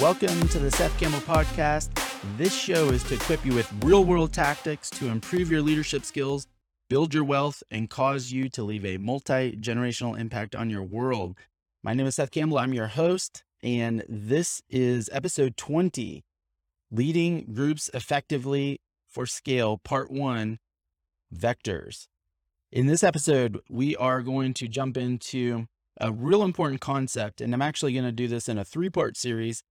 Welcome to the Seth Campbell Podcast. This show is to equip you with real world tactics to improve your leadership skills, build your wealth, and cause you to leave a multi generational impact on your world. My name is Seth Campbell. I'm your host, and this is episode 20 Leading Groups Effectively for Scale, Part One Vectors. In this episode, we are going to jump into a real important concept, and I'm actually going to do this in a three part series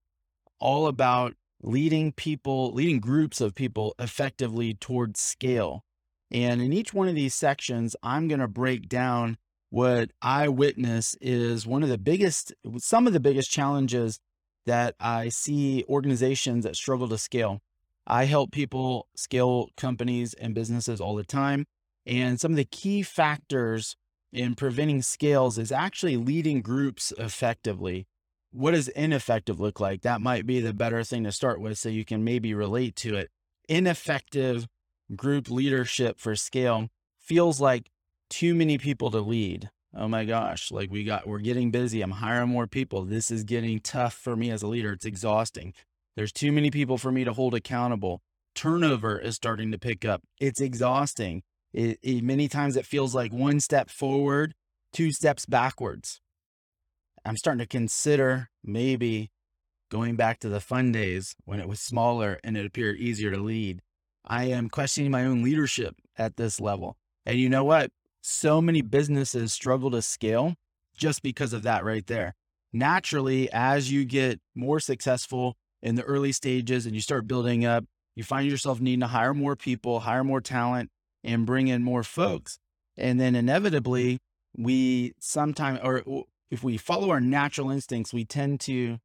all about leading people, leading groups of people effectively towards scale. And in each one of these sections, I'm going to break down what I witness is one of the biggest, some of the biggest challenges that I see organizations that struggle to scale. I help people scale companies and businesses all the time. And some of the key factors in preventing scales is actually leading groups effectively what does ineffective look like? That might be the better thing to start with so you can maybe relate to it. Ineffective group leadership for scale feels like too many people to lead. Oh my gosh, like we got, we're getting busy. I'm hiring more people. This is getting tough for me as a leader. It's exhausting. There's too many people for me to hold accountable. Turnover is starting to pick up. It's exhausting. It, it, many times it feels like one step forward, two steps backwards. I'm starting to consider maybe going back to the fun days when it was smaller and it appeared easier to lead. I am questioning my own leadership at this level. And you know what? So many businesses struggle to scale just because of that right there. Naturally, as you get more successful in the early stages and you start building up, you find yourself needing to hire more people, hire more talent, and bring in more folks. And then inevitably, we sometimes, or if we follow our natural instincts, we tend to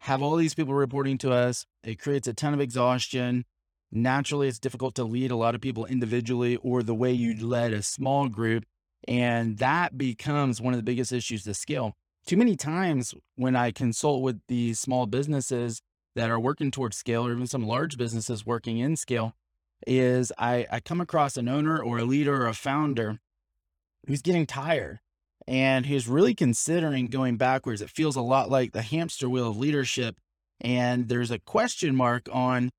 have all these people reporting to us. It creates a ton of exhaustion. Naturally, it's difficult to lead a lot of people individually or the way you mm-hmm. led a small group. And that becomes one of the biggest issues to scale. Too many times when I consult with these small businesses that are working towards scale, or even some large businesses working in scale, is I, I come across an owner or a leader or a founder who's getting tired and he's really considering going backwards. It feels a lot like the hamster wheel of leadership. And there's a question mark on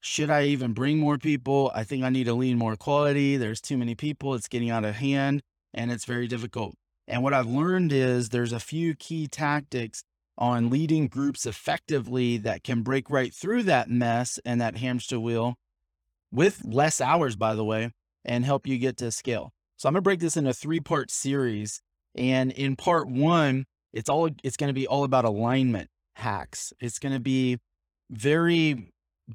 should I even bring more people? I think I need to lean more quality. There's too many people. It's getting out of hand and it's very difficult. And what I've learned is there's a few key tactics on leading groups effectively that can break right through that mess and that hamster wheel with less hours, by the way, and help you get to scale. So I'm going to break this into three part series and in part one, it's all it's going to be all about alignment hacks. It's going to be very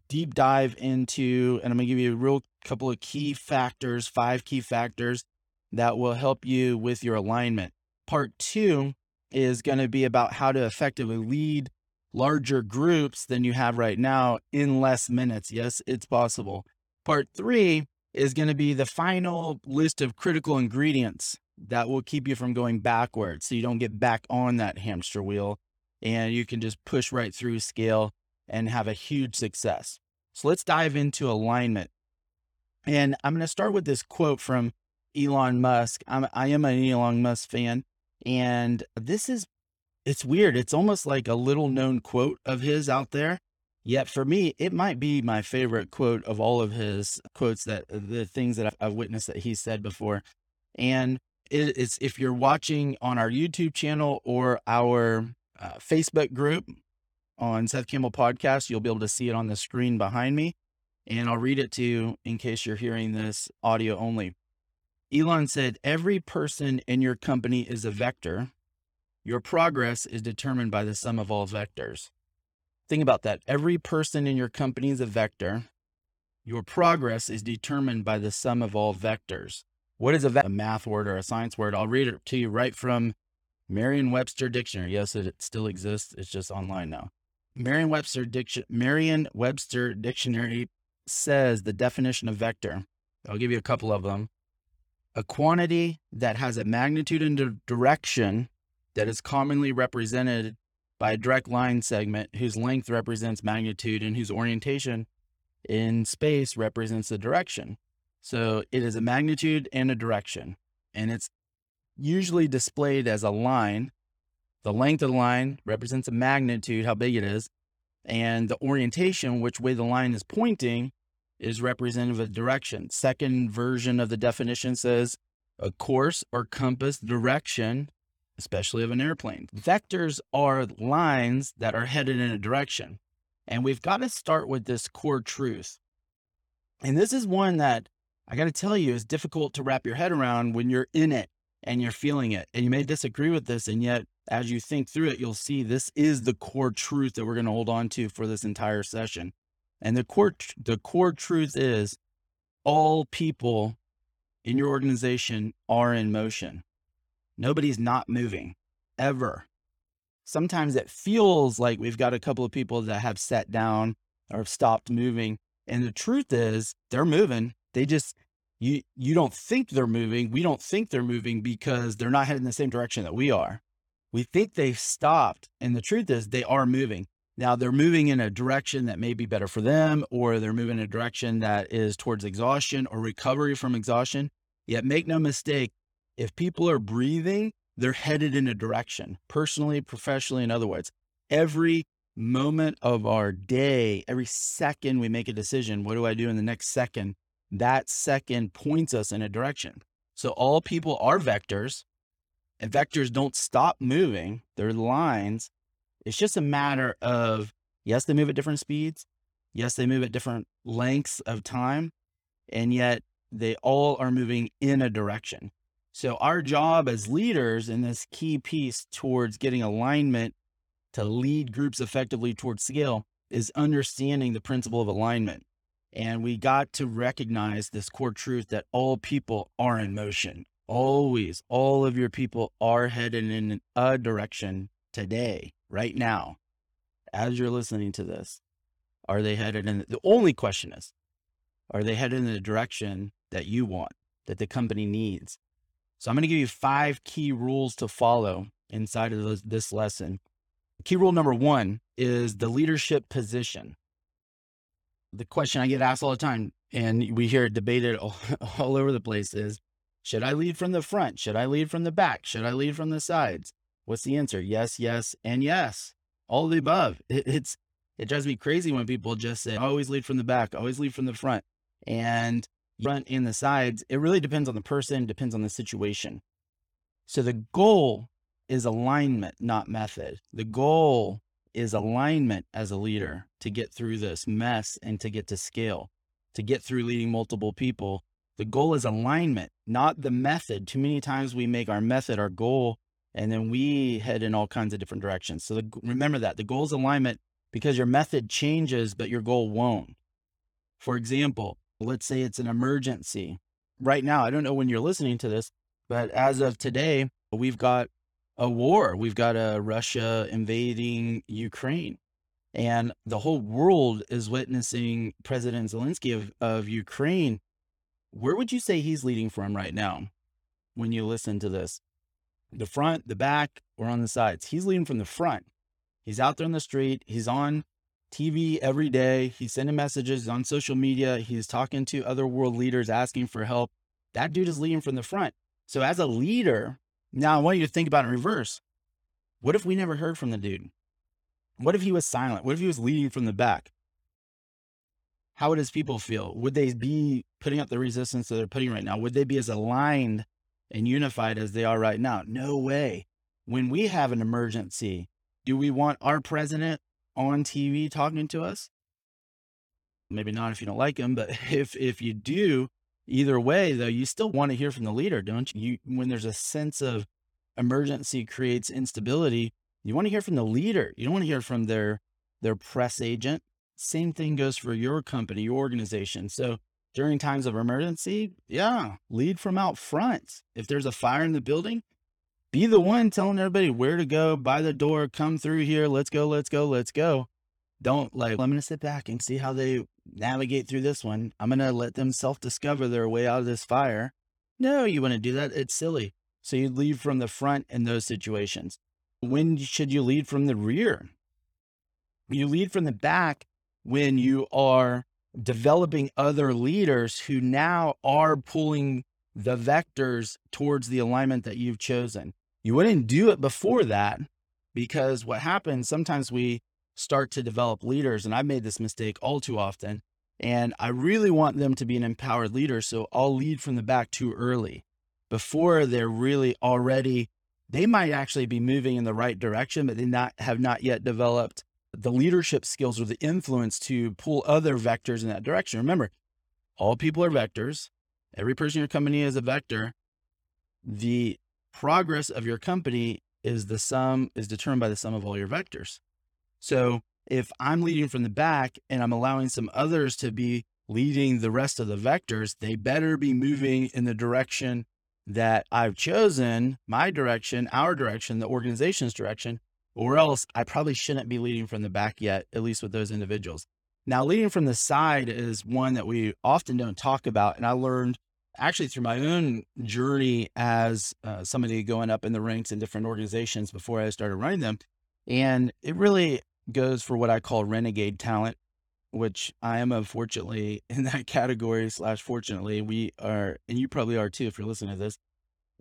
deep dive into, and I'm going to give you a real couple of key factors, five key factors that will help you with your alignment. Part two is going to be about how to effectively lead larger groups than you have right now in less minutes. Yes, it's possible. Part three is going to be the final list of critical ingredients that will keep you from going backwards. So you don't get back on that hamster wheel and you can just push right through scale and have a huge success. So let's dive into alignment. And I'm going to start with this quote from Elon Musk. I'm, I am an Elon Musk fan. And this is, it's weird. It's almost like a little known quote of his out there. Yet for me, it might be my favorite quote of all of his quotes that the things that I've witnessed that he said before. And it's if you're watching on our YouTube channel or our uh, Facebook group on Seth Campbell Podcast, you'll be able to see it on the screen behind me. And I'll read it to you in case you're hearing this audio only. Elon said, Every person in your company is a vector. Your progress is determined by the sum of all vectors. Think about that. Every person in your company is a vector. Your progress is determined by the sum of all vectors. What is a, a math word or a science word? I'll read it to you right from Merriam-Webster Dictionary. Yes, it still exists. It's just online now. Merriam-Webster Diction Merriam-Webster Dictionary says the definition of vector. I'll give you a couple of them. A quantity that has a magnitude and direction that is commonly represented by a direct line segment whose length represents magnitude and whose orientation in space represents the direction. So it is a magnitude and a direction, and it's usually displayed as a line. The length of the line represents a magnitude, how big it is, And the orientation, which way the line is pointing, is representative of direction. Second version of the definition says a course or compass direction, especially of an airplane. Vectors are lines that are headed in a direction. And we've got to start with this core truth. And this is one that I got to tell you is difficult to wrap your head around when you're in it and you're feeling it. And you may disagree with this. And yet, as you think through it, you'll see this is the core truth that we're going to hold on to for this entire session. And the core, the core truth is all people in your organization are in motion. Nobody's not moving ever. Sometimes it feels like we've got a couple of people that have sat down or have stopped moving. And the truth is they're moving. They just, you, you don't think they're moving. We don't think they're moving because they're not heading the same direction that we are. We think they've stopped. And the truth is they are moving. Now they're moving in a direction that may be better for them, or they're moving in a direction that is towards exhaustion or recovery from exhaustion. Yet make no mistake, if people are breathing, they're headed in a direction, personally, professionally, in other words. Every moment of our day, every second we make a decision, what do I do in the next second? That second points us in a direction. So all people are vectors, and vectors don't stop moving. They're lines it's just a matter of, yes, they move at different speeds. Yes, they move at different lengths of time. And yet they all are moving in a direction. So our job as leaders in this key piece towards getting alignment to lead groups effectively towards scale is understanding the principle of alignment. And we got to recognize this core truth that all people are in motion. Always, all of your people are headed in a direction today right now, as you're listening to this, are they headed in the only question is, are they headed in the direction that you want, that the company needs? So I'm going to give you five key rules to follow inside of this, lesson. Key rule number one is the leadership position. The question I get asked all the time, and we hear it debated all, all over the place is, should I lead from the front? Should I lead from the back? Should I lead from the sides? What's the answer? Yes, yes, and yes. All of the above. It, it's it drives me crazy when people just say, always lead from the back, always lead from the front. And front and the sides, it really depends on the person, depends on the situation. So the goal is alignment, not method. The goal is alignment as a leader to get through this mess and to get to scale, to get through leading multiple people. The goal is alignment, not the method. Too many times we make our method our goal and then we head in all kinds of different directions. So the, remember that the goal is alignment because your method changes, but your goal won't. For example, let's say it's an emergency. Right now, I don't know when you're listening to this, but as of today, we've got a war. We've got a Russia invading Ukraine. And the whole world is witnessing President Zelensky of, of Ukraine. Where would you say he's leading from right now when you listen to this? the front, the back, or on the sides. He's leading from the front. He's out there on the street. He's on TV every day. He's sending messages on social media. He's talking to other world leaders asking for help. That dude is leading from the front. So, as a leader, now I want you to think about it in reverse. What if we never heard from the dude? What if he was silent? What if he was leading from the back? How would his people feel? Would they be putting up the resistance that they're putting right now? Would they be as aligned and unified as they are right now. No way. When we have an emergency, do we want our president on TV talking to us? Maybe not if you don't like him, but if if you do, either way though, you still want to hear from the leader, don't you? you when there's a sense of emergency creates instability, you want to hear from the leader. You don't want to hear from their their press agent. Same thing goes for your company, your organization. So during times of emergency, yeah, lead from out front. If there's a fire in the building, be the one telling everybody where to go, by the door, come through here, let's go, let's go, let's go. Don't like, I'm going to sit back and see how they navigate through this one. I'm going to let them self discover their way out of this fire. No, you want to do that. It's silly. So you lead from the front in those situations. When should you lead from the rear? You lead from the back when you are developing other leaders who now are pulling the vectors towards the alignment that you've chosen. You wouldn't do it before that because what happens sometimes we start to develop leaders, and I've made this mistake all too often, and I really want them to be an empowered leader. So I'll lead from the back too early before they're really already, they might actually be moving in the right direction, but they not have not yet developed the leadership skills or the influence to pull other vectors in that direction. Remember, all people are vectors. Every person in your company is a vector. The progress of your company is the sum is determined by the sum of all your vectors. So if I'm leading from the back and I'm allowing some others to be leading the rest of the vectors, they better be moving in the direction that I've chosen, my direction, our direction, the organization's direction, or else I probably shouldn't be leading from the back yet, at least with those individuals. Now, leading from the side is one that we often don't talk about. And I learned actually through my own journey as uh, somebody going up in the ranks in different organizations before I started running them. And it really goes for what I call renegade talent, which I am unfortunately in that category slash fortunately we are, and you probably are too if you're listening to this.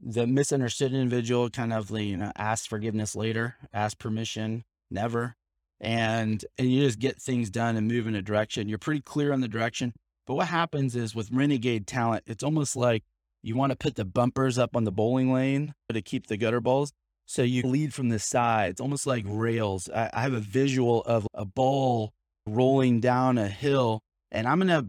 The misunderstood individual kind of you know ask forgiveness later, ask permission, never, and and you just get things done and move in a direction. You're pretty clear on the direction, but what happens is with renegade talent, it's almost like you want to put the bumpers up on the bowling lane to keep the gutter balls. So you lead from the sides, almost like rails. I, I have a visual of a ball rolling down a hill, and I'm going to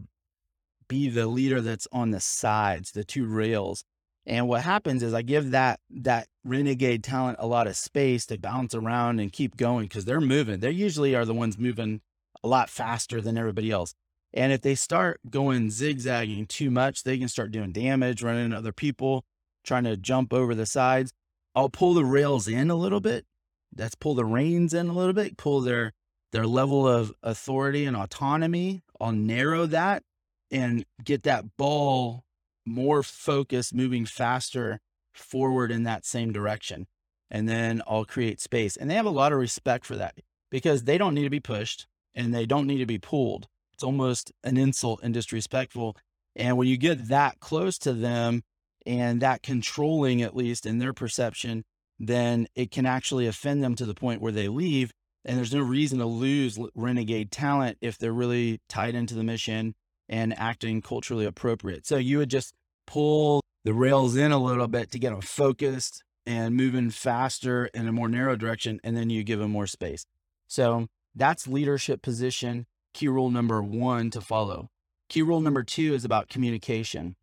be the leader that's on the sides, the two rails. And what happens is I give that that renegade talent a lot of space to bounce around and keep going because they're moving. They usually are the ones moving a lot faster than everybody else. And if they start going zigzagging too much, they can start doing damage, running into other people, trying to jump over the sides. I'll pull the rails in a little bit. That's pull the reins in a little bit, pull their their level of authority and autonomy. I'll narrow that and get that ball more focused, moving faster forward in that same direction. And then I'll create space. And they have a lot of respect for that because they don't need to be pushed and they don't need to be pulled. It's almost an insult and disrespectful. And when you get that close to them and that controlling, at least in their perception, then it can actually offend them to the point where they leave. And there's no reason to lose renegade talent if they're really tied into the mission and acting culturally appropriate. So you would just pull the rails in a little bit to get them focused and moving faster in a more narrow direction. And then you give them more space. So that's leadership position key rule number one to follow. Key rule number two is about communication,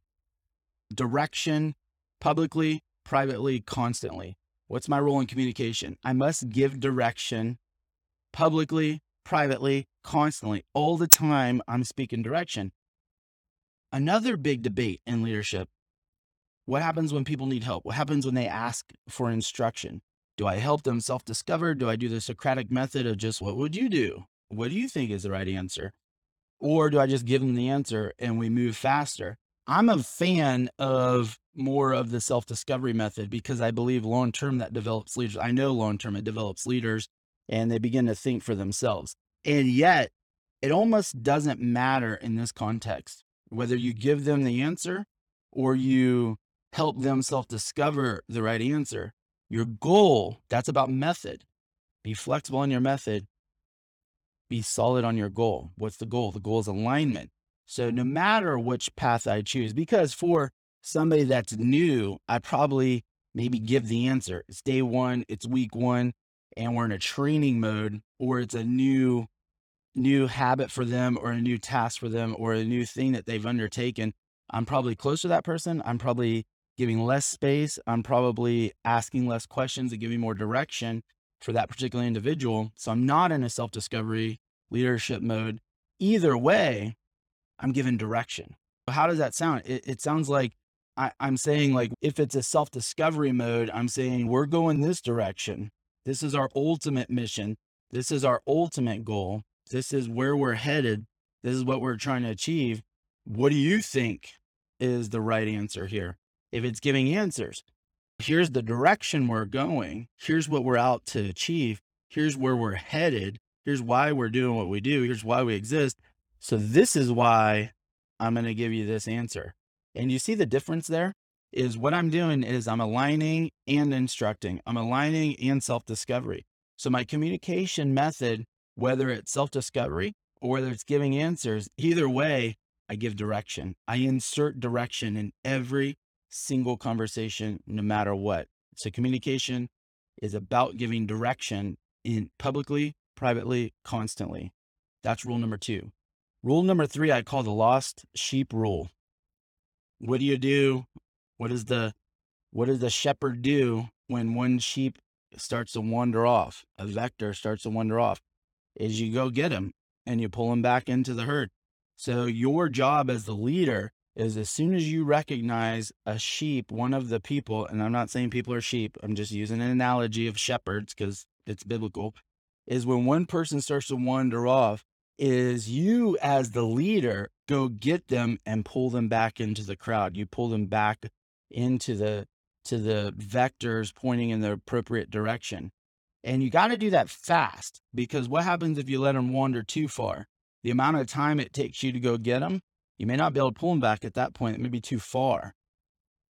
direction, publicly, privately, constantly. What's my role in communication? I must give direction publicly, privately, constantly. All the time, I'm speaking direction. Another big debate in leadership what happens when people need help? What happens when they ask for instruction? Do I help them self discover? Do I do the Socratic method of just what would you do? What do you think is the right answer? Or do I just give them the answer and we move faster? I'm a fan of more of the self discovery method because I believe long term that develops leaders. I know long term it develops leaders and they begin to think for themselves. And yet, it almost doesn't matter in this context whether you give them the answer or you help them self discover the right answer. Your goal, that's about method. Be flexible in your method be solid on your goal. What's the goal? The goal is alignment. So no matter which path I choose, because for somebody that's new, I probably maybe give the answer. It's day one, it's week one, and we're in a training mode, or it's a new new habit for them or a new task for them or a new thing that they've undertaken. I'm probably close to that person. I'm probably giving less space. I'm probably asking less questions and giving more direction for that particular individual. So I'm not in a self discovery leadership mode. Either way, I'm given direction. How does that sound? It, it sounds like I, I'm saying, like, if it's a self discovery mode, I'm saying we're going this direction. This is our ultimate mission. This is our ultimate goal. This is where we're headed. This is what we're trying to achieve. What do you think is the right answer here? If it's giving answers, here's the direction we're going. Here's what we're out to achieve. Here's where we're headed. Here's why we're doing what we do. Here's why we exist. So this is why I'm going to give you this answer. And you see the difference there is what I'm doing is I'm aligning and instructing. I'm aligning and self-discovery. So my communication method whether it's self discovery or whether it's giving answers, either way, I give direction. I insert direction in every single conversation, no matter what. So communication is about giving direction in publicly, privately, constantly. That's rule number two. Rule number three, I call the lost sheep rule. What do you do? What does the what does the shepherd do when one sheep starts to wander off? A vector starts to wander off. Is you go get him and you pull him back into the herd. So your job as the leader is as soon as you recognize a sheep, one of the people, and I'm not saying people are sheep, I'm just using an analogy of shepherds because it's biblical, is when one person starts to wander off, is you as the leader go get them and pull them back into the crowd. You pull them back into the to the vectors pointing in the appropriate direction. And you got to do that fast because what happens if you let them wander too far? The amount of time it takes you to go get them, you may not be able to pull them back at that point. It may be too far.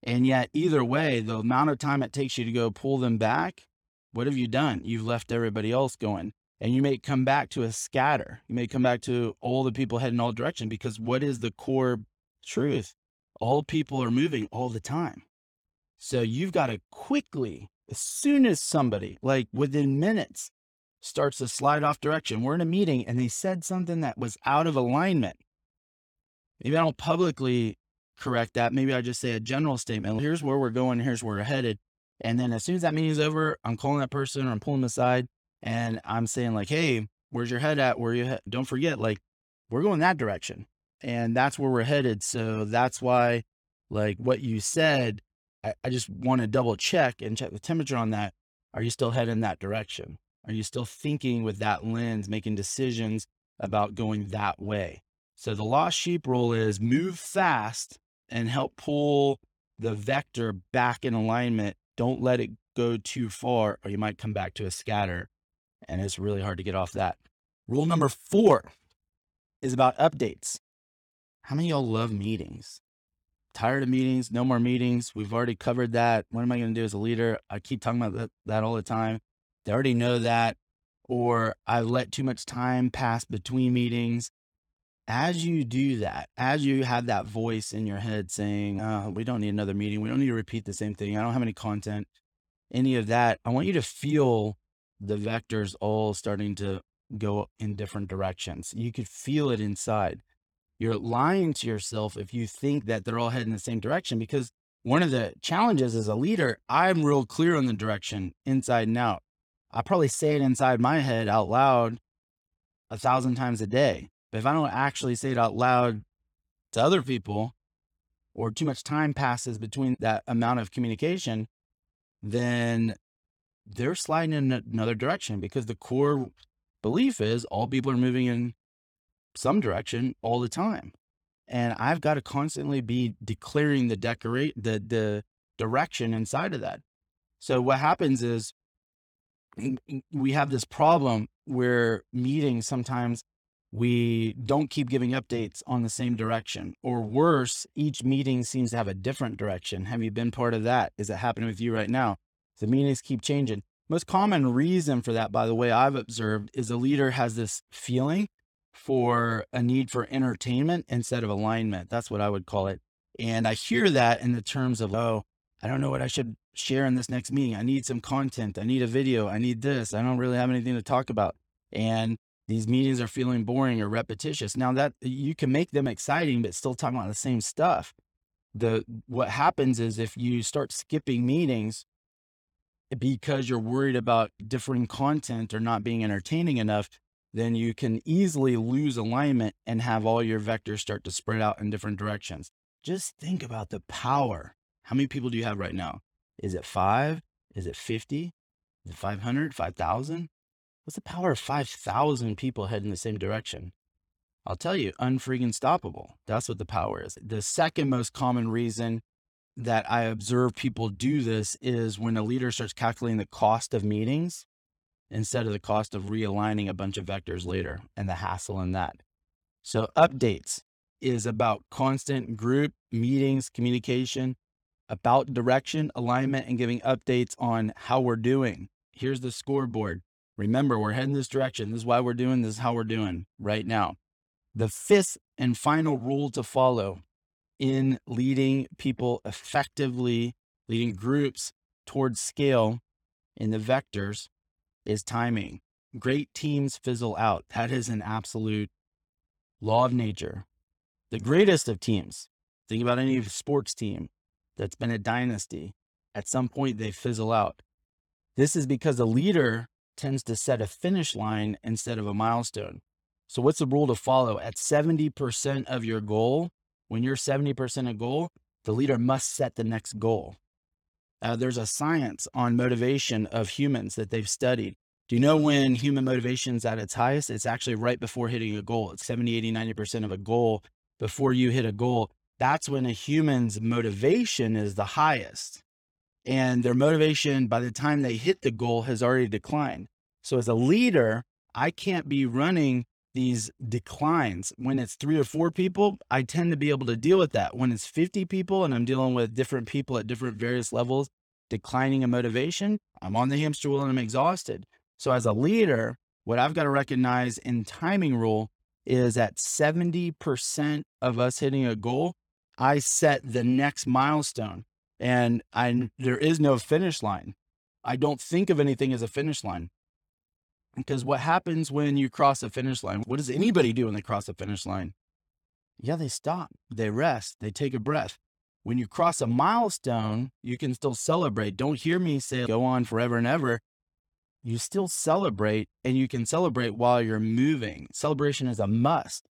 And yet, either way, the amount of time it takes you to go pull them back, what have you done? You've left everybody else going. And you may come back to a scatter. You may come back to all the people heading all direction because what is the core truth? All people are moving all the time. So you've got to quickly, as soon as somebody, like within minutes, starts to slide off direction, we're in a meeting and they said something that was out of alignment. Maybe I don't publicly correct that. Maybe I just say a general statement. Here's where we're going. Here's where we're headed. And then as soon as that meeting's over, I'm calling that person or I'm pulling them aside and I'm saying like, Hey, where's your head at? Where you he-? don't forget, like we're going that direction and that's where we're headed. So that's why like what you said, I, I just want to double check and check the temperature on that. Are you still heading that direction? Are you still thinking with that lens, making decisions about going that way? So the lost sheep rule is move fast and help pull the vector back in alignment. Don't let it go too far, or you might come back to a scatter. And it's really hard to get off that. Rule number four is about updates. How many y'all love meetings? Tired of meetings, no more meetings. We've already covered that. What am I going to do as a leader? I keep talking about that, that all the time. They already know that. Or I let too much time pass between meetings. As you do that, as you have that voice in your head saying, oh, we don't need another meeting. We don't need to repeat the same thing. I don't have any content, any of that. I want you to feel the vectors all starting to go in different directions. You could feel it inside. You're lying to yourself if you think that they're all heading the same direction because one of the challenges as a leader, I'm real clear on the direction inside and out. I probably say it inside my head out loud a thousand times a day. But if I don't actually say it out loud to other people, or too much time passes between that amount of communication, then they're sliding in another direction because the core belief is all people are moving in some direction all the time. And I've got to constantly be declaring the decorate the the direction inside of that. So what happens is we have this problem where meetings sometimes we don't keep giving updates on the same direction or worse each meeting seems to have a different direction have you been part of that is it happening with you right now the meetings keep changing most common reason for that by the way i've observed is a leader has this feeling for a need for entertainment instead of alignment that's what i would call it and i hear that in the terms of oh i don't know what i should share in this next meeting. I need some content. I need a video. I need this. I don't really have anything to talk about. And these meetings are feeling boring or repetitious. Now that you can make them exciting, but still talking about the same stuff. The what happens is if you start skipping meetings because you're worried about differing content or not being entertaining enough, then you can easily lose alignment and have all your vectors start to spread out in different directions. Just think about the power. How many people do you have right now? Is it five? Is it 50? Is it 500? 5,000? What's the power of 5,000 people heading the same direction? I'll tell you, unfreaking stoppable. That's what the power is. The second most common reason that I observe people do this is when a leader starts calculating the cost of meetings instead of the cost of realigning a bunch of vectors later and the hassle in that. So, updates is about constant group meetings, communication, about direction, alignment, and giving updates on how we're doing. Here's the scoreboard. Remember, we're heading this direction. This is why we're doing this, is how we're doing right now. The fifth and final rule to follow in leading people effectively, leading groups towards scale in the vectors is timing. Great teams fizzle out. That is an absolute law of nature. The greatest of teams, think about any sports team that's been a dynasty, at some point they fizzle out. This is because a leader tends to set a finish line instead of a milestone. So, what's the rule to follow? At 70% of your goal, when you're 70% a goal, the leader must set the next goal. Uh, there's a science on motivation of humans that they've studied. Do you know when human motivation is at its highest? It's actually right before hitting a goal. It's 70, 80, 90% of a goal before you hit a goal. That's when a human's motivation is the highest. And their motivation by the time they hit the goal has already declined. So, as a leader, I can't be running these declines. When it's three or four people, I tend to be able to deal with that. When it's 50 people and I'm dealing with different people at different various levels, declining in motivation, I'm on the hamster wheel and I'm exhausted. So, as a leader, what I've got to recognize in timing rule is at 70% of us hitting a goal, I set the next milestone and I, there is no finish line. I don't think of anything as a finish line. Because what happens when you cross the finish line? What does anybody do when they cross the finish line? Yeah, they stop, they rest, they take a breath. When you cross a milestone, you can still celebrate. Don't hear me say go on forever and ever. You still celebrate and you can celebrate while you're moving. Celebration is a must.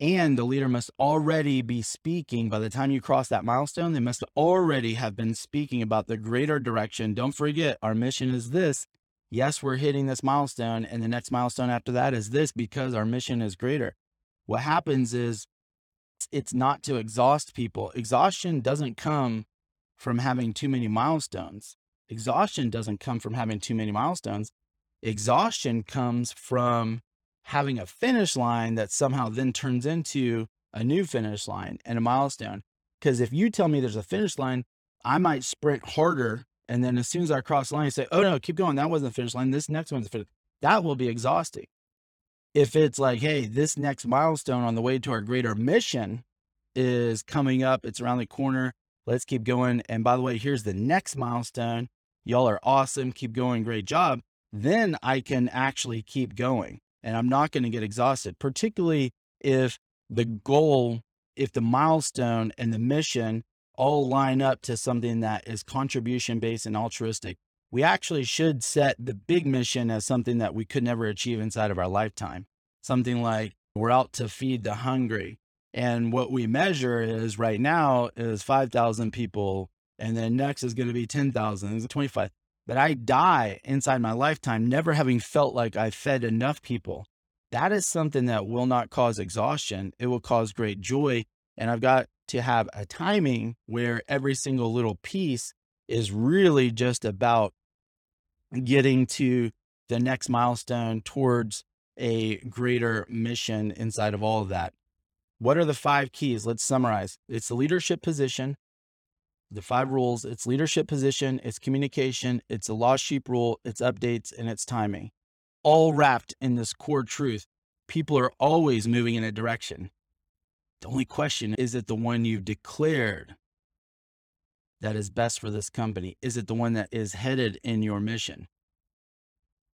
And the leader must already be speaking by the time you cross that milestone. They must already have been speaking about the greater direction. Don't forget, our mission is this yes, we're hitting this milestone, and the next milestone after that is this because our mission is greater. What happens is it's not to exhaust people. Exhaustion doesn't come from having too many milestones. Exhaustion doesn't come from having too many milestones. Exhaustion comes from having a finish line that somehow then turns into a new finish line and a milestone. Because if you tell me there's a finish line, I might sprint harder and then as soon as I cross the line, you say, oh no, keep going. That wasn't the finish line. This next one's the finish. That will be exhausting. If it's like, hey, this next milestone on the way to our greater mission is coming up, it's around the corner. Let's keep going. And by the way, here's the next milestone. Y'all are awesome. Keep going. Great job. Then I can actually keep going and I'm not going to get exhausted, particularly if the goal, if the milestone and the mission all line up to something that is contribution based and altruistic. We actually should set the big mission as something that we could never achieve inside of our lifetime. Something like we're out to feed the hungry. And what we measure is right now is 5,000 people. And then next is going to be 10,000, 25. But I die inside my lifetime never having felt like I fed enough people. That is something that will not cause exhaustion. It will cause great joy. And I've got to have a timing where every single little piece is really just about getting to the next milestone towards a greater mission inside of all of that. What are the five keys? Let's summarize. It's the leadership position, the five rules. It's leadership position, it's communication, it's a lost sheep rule, it's updates, and it's timing. All wrapped in this core truth. People are always moving in a direction. The only question is it the one you've declared that is best for this company? Is it the one that is headed in your mission?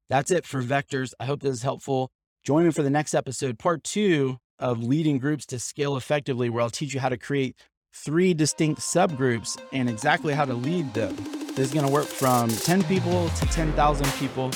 That's it for Vectors. I hope this is helpful. Join me for the next episode, part two of leading groups to scale effectively, where I'll teach you how to create three distinct subgroups and exactly how to lead them. This is going to work from 10 people to 10,000 people